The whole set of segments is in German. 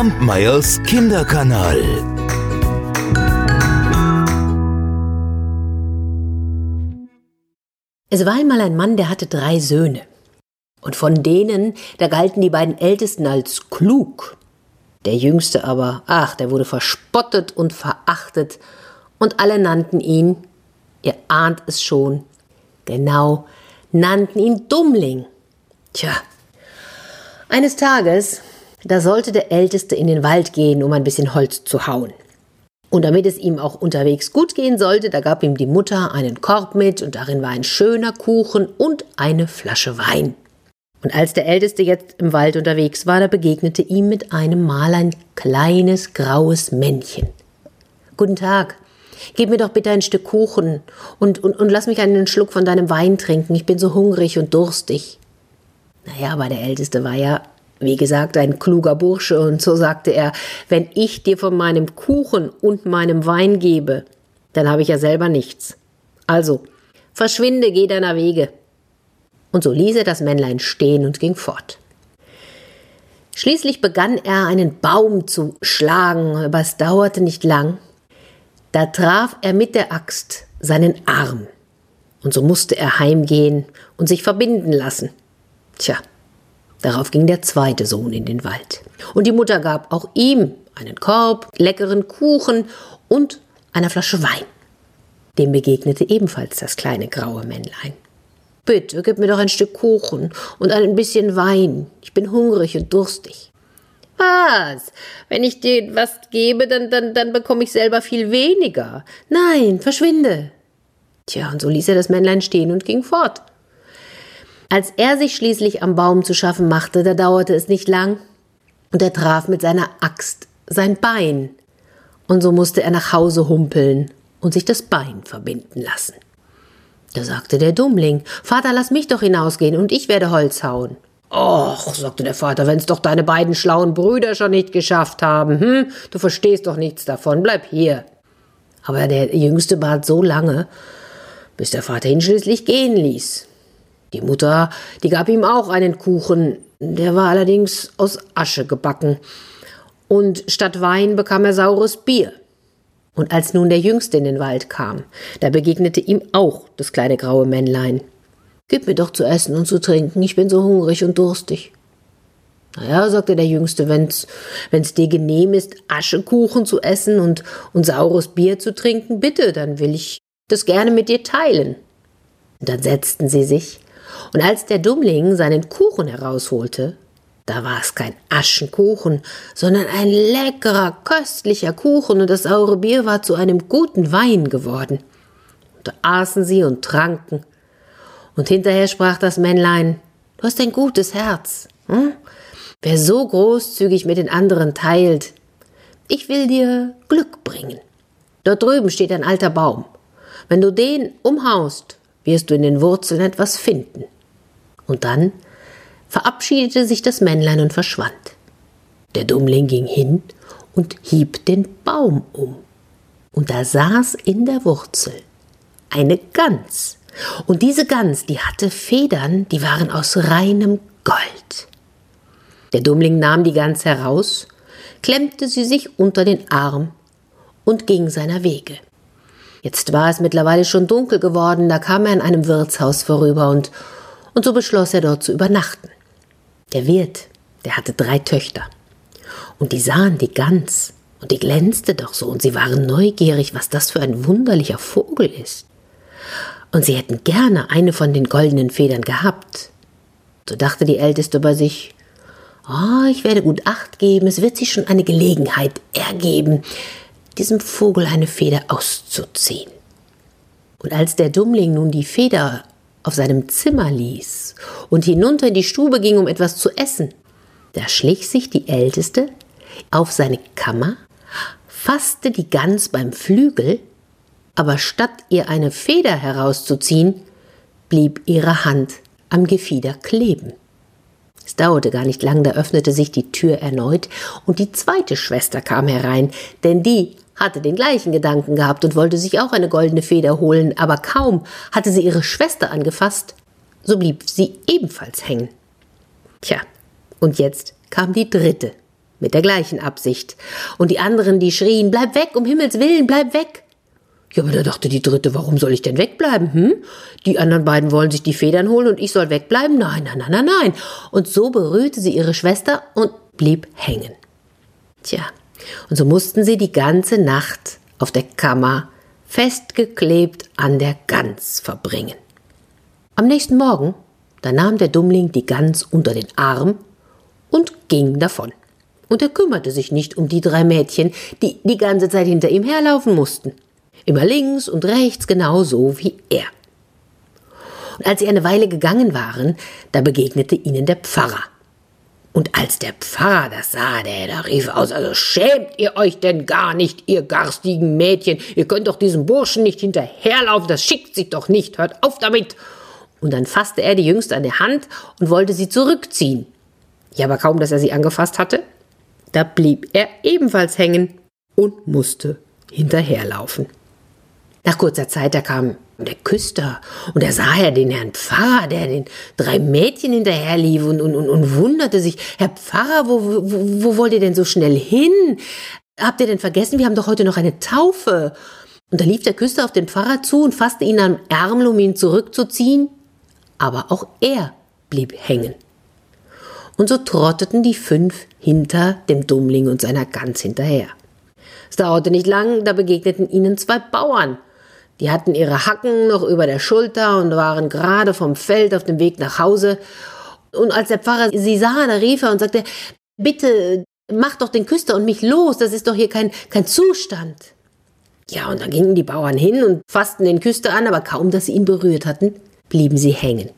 Kampmeyers Kinderkanal. Es war einmal ein Mann, der hatte drei Söhne. Und von denen, da galten die beiden Ältesten als klug. Der Jüngste aber, ach, der wurde verspottet und verachtet, und alle nannten ihn, ihr ahnt es schon, genau, nannten ihn Dummling. Tja, eines Tages, da sollte der Älteste in den Wald gehen, um ein bisschen Holz zu hauen. Und damit es ihm auch unterwegs gut gehen sollte, da gab ihm die Mutter einen Korb mit und darin war ein schöner Kuchen und eine Flasche Wein. Und als der Älteste jetzt im Wald unterwegs war, da begegnete ihm mit einem Mal ein kleines graues Männchen. Guten Tag, gib mir doch bitte ein Stück Kuchen und, und, und lass mich einen Schluck von deinem Wein trinken, ich bin so hungrig und durstig. Naja, aber der Älteste war ja wie gesagt, ein kluger Bursche, und so sagte er, wenn ich dir von meinem Kuchen und meinem Wein gebe, dann habe ich ja selber nichts. Also, verschwinde, geh deiner Wege. Und so ließ er das Männlein stehen und ging fort. Schließlich begann er einen Baum zu schlagen, aber es dauerte nicht lang. Da traf er mit der Axt seinen Arm. Und so musste er heimgehen und sich verbinden lassen. Tja, Darauf ging der zweite Sohn in den Wald. Und die Mutter gab auch ihm einen Korb, leckeren Kuchen und eine Flasche Wein. Dem begegnete ebenfalls das kleine graue Männlein. Bitte, gib mir doch ein Stück Kuchen und ein bisschen Wein. Ich bin hungrig und durstig. Was? Wenn ich dir was gebe, dann, dann, dann bekomme ich selber viel weniger. Nein, verschwinde. Tja, und so ließ er das Männlein stehen und ging fort. Als er sich schließlich am Baum zu schaffen machte, da dauerte es nicht lang, und er traf mit seiner Axt sein Bein, und so musste er nach Hause humpeln und sich das Bein verbinden lassen. Da sagte der Dummling, Vater, lass mich doch hinausgehen, und ich werde Holz hauen. Och, sagte der Vater, wenn's doch deine beiden schlauen Brüder schon nicht geschafft haben, hm, du verstehst doch nichts davon, bleib hier. Aber der Jüngste bat so lange, bis der Vater ihn schließlich gehen ließ. Die Mutter, die gab ihm auch einen Kuchen, der war allerdings aus Asche gebacken. Und statt Wein bekam er saures Bier. Und als nun der Jüngste in den Wald kam, da begegnete ihm auch das kleine graue Männlein. Gib mir doch zu essen und zu trinken, ich bin so hungrig und durstig. Na ja, sagte der Jüngste, wenn's, wenn's dir genehm ist, Aschekuchen zu essen und, und saures Bier zu trinken, bitte, dann will ich das gerne mit dir teilen. Und dann setzten sie sich, und als der Dummling seinen Kuchen herausholte, da war es kein Aschenkuchen, sondern ein leckerer, köstlicher Kuchen, und das saure Bier war zu einem guten Wein geworden. Und da aßen sie und tranken. Und hinterher sprach das Männlein, du hast ein gutes Herz. Hm? Wer so großzügig mit den anderen teilt, ich will dir Glück bringen. Dort drüben steht ein alter Baum. Wenn du den umhaust, wirst du in den Wurzeln etwas finden. Und dann verabschiedete sich das Männlein und verschwand. Der Dummling ging hin und hieb den Baum um. Und da saß in der Wurzel eine Gans. Und diese Gans, die hatte Federn, die waren aus reinem Gold. Der Dummling nahm die Gans heraus, klemmte sie sich unter den Arm und ging seiner Wege. Jetzt war es mittlerweile schon dunkel geworden, da kam er an einem Wirtshaus vorüber und, und so beschloss er dort zu übernachten. Der Wirt, der hatte drei Töchter. Und die sahen die Gans, und die glänzte doch so, und sie waren neugierig, was das für ein wunderlicher Vogel ist. Und sie hätten gerne eine von den goldenen Federn gehabt. So dachte die Älteste bei sich, oh, ich werde gut Acht geben, es wird sich schon eine Gelegenheit ergeben, diesem Vogel eine Feder auszuziehen. Und als der Dummling nun die Feder auf seinem Zimmer ließ und hinunter in die Stube ging, um etwas zu essen, da schlich sich die Älteste auf seine Kammer, fasste die Gans beim Flügel, aber statt ihr eine Feder herauszuziehen, blieb ihre Hand am Gefieder kleben. Es dauerte gar nicht lang, da öffnete sich die Tür erneut und die zweite Schwester kam herein, denn die hatte den gleichen Gedanken gehabt und wollte sich auch eine goldene Feder holen, aber kaum hatte sie ihre Schwester angefasst, so blieb sie ebenfalls hängen. Tja, und jetzt kam die dritte. mit der gleichen Absicht. Und die anderen, die schrien, bleib weg, um Himmels willen, bleib weg. Ja, aber da dachte die dritte, warum soll ich denn wegbleiben? Hm? Die anderen beiden wollen sich die Federn holen und ich soll wegbleiben? Nein, nein, nein, nein, nein. Und so berührte sie ihre Schwester und blieb hängen. Tja, und so mussten sie die ganze Nacht auf der Kammer festgeklebt an der Gans verbringen. Am nächsten Morgen, da nahm der Dummling die Gans unter den Arm und ging davon. Und er kümmerte sich nicht um die drei Mädchen, die die ganze Zeit hinter ihm herlaufen mussten. Immer links und rechts genauso wie er. Und als sie eine Weile gegangen waren, da begegnete ihnen der Pfarrer. Und als der Pfarrer das sah, der da rief aus, also schämt ihr euch denn gar nicht, ihr garstigen Mädchen, ihr könnt doch diesem Burschen nicht hinterherlaufen, das schickt sich doch nicht, hört auf damit. Und dann fasste er die Jüngste an der Hand und wollte sie zurückziehen. Ja, aber kaum, dass er sie angefasst hatte, da blieb er ebenfalls hängen und musste hinterherlaufen. Nach kurzer Zeit, da kam der Küster und er sah ja den Herrn Pfarrer, der den drei Mädchen hinterherlief und, und, und, und wunderte sich, Herr Pfarrer, wo, wo, wo wollt ihr denn so schnell hin? Habt ihr denn vergessen, wir haben doch heute noch eine Taufe? Und da lief der Küster auf den Pfarrer zu und fasste ihn am Ärmel, um ihn zurückzuziehen. Aber auch er blieb hängen. Und so trotteten die fünf hinter dem Dummling und seiner Gans hinterher. Es dauerte nicht lang, da begegneten ihnen zwei Bauern. Die hatten ihre Hacken noch über der Schulter und waren gerade vom Feld auf dem Weg nach Hause. Und als der Pfarrer sie sah, da rief er und sagte, bitte, mach doch den Küster und mich los, das ist doch hier kein, kein Zustand. Ja, und dann gingen die Bauern hin und fassten den Küster an, aber kaum, dass sie ihn berührt hatten, blieben sie hängen.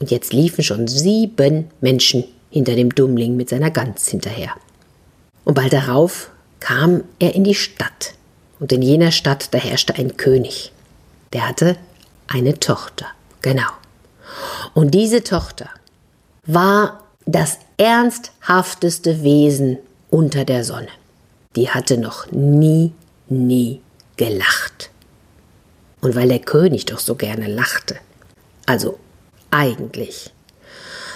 Und jetzt liefen schon sieben Menschen hinter dem Dummling mit seiner Gans hinterher. Und bald darauf kam er in die Stadt. Und in jener Stadt, da herrschte ein König. Der hatte eine Tochter. Genau. Und diese Tochter war das ernsthafteste Wesen unter der Sonne. Die hatte noch nie, nie gelacht. Und weil der König doch so gerne lachte, also eigentlich,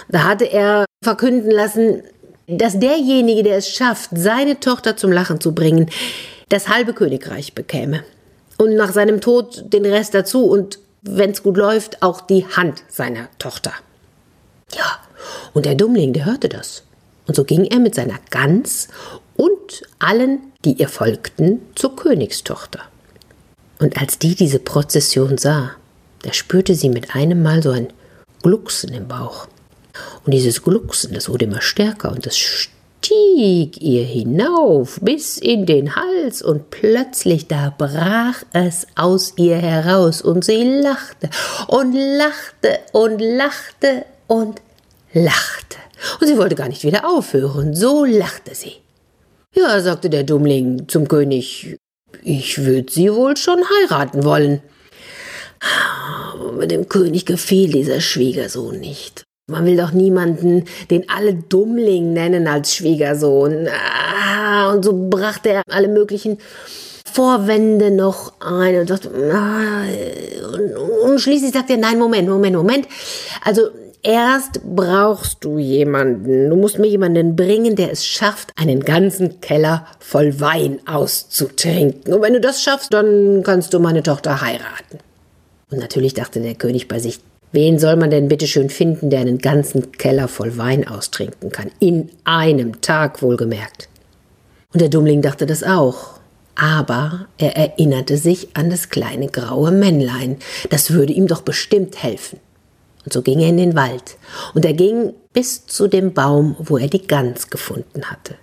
da hatte er verkünden lassen, dass derjenige, der es schafft, seine Tochter zum Lachen zu bringen, das halbe Königreich bekäme. Und nach seinem Tod den Rest dazu und, wenn's gut läuft, auch die Hand seiner Tochter. Ja, und der Dummling, der hörte das. Und so ging er mit seiner Gans und allen, die ihr folgten, zur Königstochter. Und als die diese Prozession sah, da spürte sie mit einem Mal so ein Glucksen im Bauch. Und dieses Glucksen, das wurde immer stärker und das stieg ihr hinauf bis in den Hals und plötzlich da brach es aus ihr heraus und sie lachte und lachte und lachte und lachte. Und sie wollte gar nicht wieder aufhören, so lachte sie. Ja, sagte der Dummling zum König, ich würde sie wohl schon heiraten wollen. Aber dem König gefiel dieser Schwiegersohn nicht. Man will doch niemanden, den alle Dummling nennen, als Schwiegersohn. Ah, und so brachte er alle möglichen Vorwände noch ein und dachte, ah, und, und schließlich sagte er, nein, Moment, Moment, Moment. Also erst brauchst du jemanden. Du musst mir jemanden bringen, der es schafft, einen ganzen Keller voll Wein auszutrinken. Und wenn du das schaffst, dann kannst du meine Tochter heiraten. Und natürlich dachte der König bei sich, Wen soll man denn bitte schön finden, der einen ganzen Keller voll Wein austrinken kann? In einem Tag wohlgemerkt. Und der Dummling dachte das auch. Aber er erinnerte sich an das kleine graue Männlein. Das würde ihm doch bestimmt helfen. Und so ging er in den Wald. Und er ging bis zu dem Baum, wo er die Gans gefunden hatte.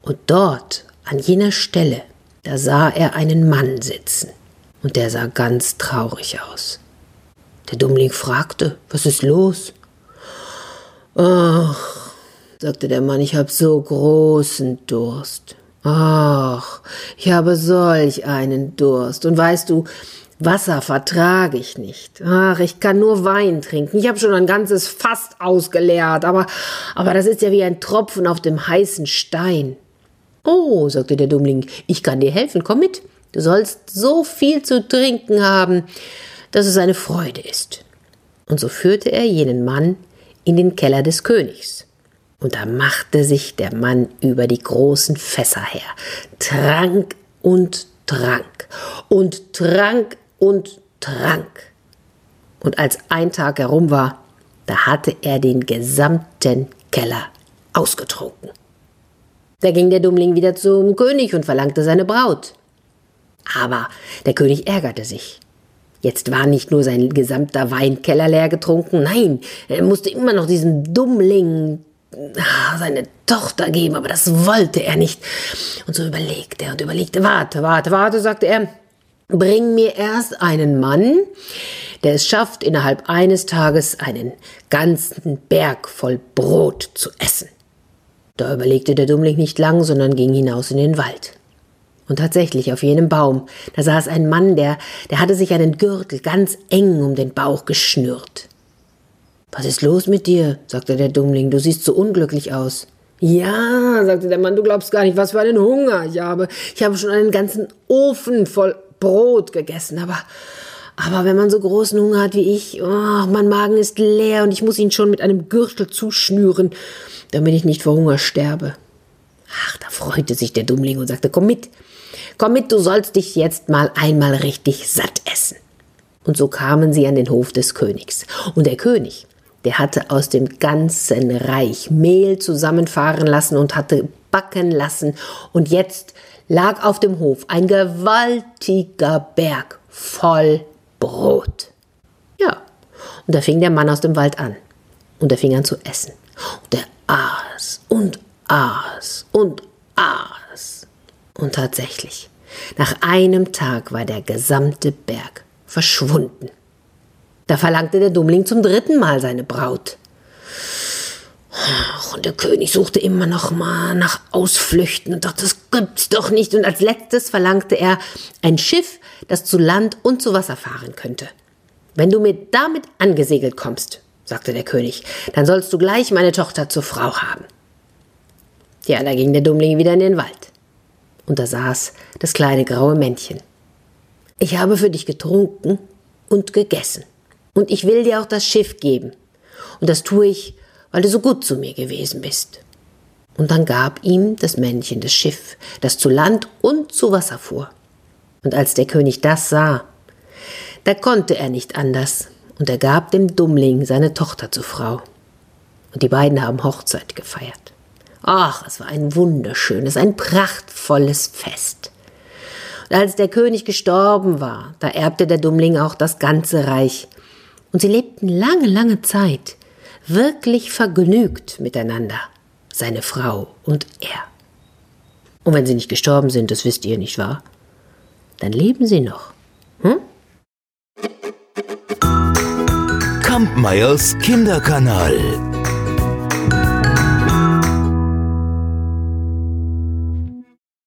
Und dort, an jener Stelle, da sah er einen Mann sitzen. Und der sah ganz traurig aus. Der Dummling fragte, was ist los? Ach, sagte der Mann, ich habe so großen Durst. Ach, ich habe solch einen Durst. Und weißt du, Wasser vertrage ich nicht. Ach, ich kann nur Wein trinken. Ich habe schon ein ganzes Fass ausgeleert, aber, aber das ist ja wie ein Tropfen auf dem heißen Stein. Oh, sagte der Dummling, ich kann dir helfen, komm mit. Du sollst so viel zu trinken haben dass es eine Freude ist. Und so führte er jenen Mann in den Keller des Königs. Und da machte sich der Mann über die großen Fässer her, trank und trank und trank und trank. Und als ein Tag herum war, da hatte er den gesamten Keller ausgetrunken. Da ging der Dummling wieder zum König und verlangte seine Braut. Aber der König ärgerte sich. Jetzt war nicht nur sein gesamter Weinkeller leer getrunken, nein, er musste immer noch diesem Dummling ah, seine Tochter geben, aber das wollte er nicht. Und so überlegte er und überlegte, warte, warte, warte, sagte er, bring mir erst einen Mann, der es schafft, innerhalb eines Tages einen ganzen Berg voll Brot zu essen. Da überlegte der Dummling nicht lang, sondern ging hinaus in den Wald. Und tatsächlich, auf jenem Baum, da saß ein Mann, der, der hatte sich einen Gürtel ganz eng um den Bauch geschnürt. Was ist los mit dir? sagte der Dummling, du siehst so unglücklich aus. Ja, sagte der Mann, du glaubst gar nicht, was für einen Hunger ich habe. Ich habe schon einen ganzen Ofen voll Brot gegessen, aber, aber wenn man so großen Hunger hat wie ich, oh, mein Magen ist leer und ich muss ihn schon mit einem Gürtel zuschnüren, damit ich nicht vor Hunger sterbe. Ach, da freute sich der Dummling und sagte, komm mit, komm mit, du sollst dich jetzt mal einmal richtig satt essen. Und so kamen sie an den Hof des Königs. Und der König, der hatte aus dem ganzen Reich Mehl zusammenfahren lassen und hatte backen lassen. Und jetzt lag auf dem Hof ein gewaltiger Berg voll Brot. Ja, und da fing der Mann aus dem Wald an. Und er fing an zu essen. Und er aß und aß und aß. Und tatsächlich, nach einem Tag war der gesamte Berg verschwunden. Da verlangte der Dummling zum dritten Mal seine Braut. Und der König suchte immer noch mal nach Ausflüchten und dachte, das gibt's doch nicht. Und als letztes verlangte er ein Schiff, das zu Land und zu Wasser fahren könnte. Wenn du mir damit angesegelt kommst, sagte der König, dann sollst du gleich meine Tochter zur Frau haben. Ja, da ging der Dummling wieder in den Wald. Und da saß das kleine graue Männchen. Ich habe für dich getrunken und gegessen. Und ich will dir auch das Schiff geben. Und das tue ich, weil du so gut zu mir gewesen bist. Und dann gab ihm das Männchen das Schiff, das zu Land und zu Wasser fuhr. Und als der König das sah, da konnte er nicht anders, und er gab dem Dummling seine Tochter zur Frau. Und die beiden haben Hochzeit gefeiert. Ach, es war ein wunderschönes, ein prachtvolles Fest. Und als der König gestorben war, da erbte der Dummling auch das ganze Reich. Und sie lebten lange, lange Zeit wirklich vergnügt miteinander, seine Frau und er. Und wenn sie nicht gestorben sind, das wisst ihr nicht wahr, dann leben sie noch. Hm? Kampmeyers Kinderkanal.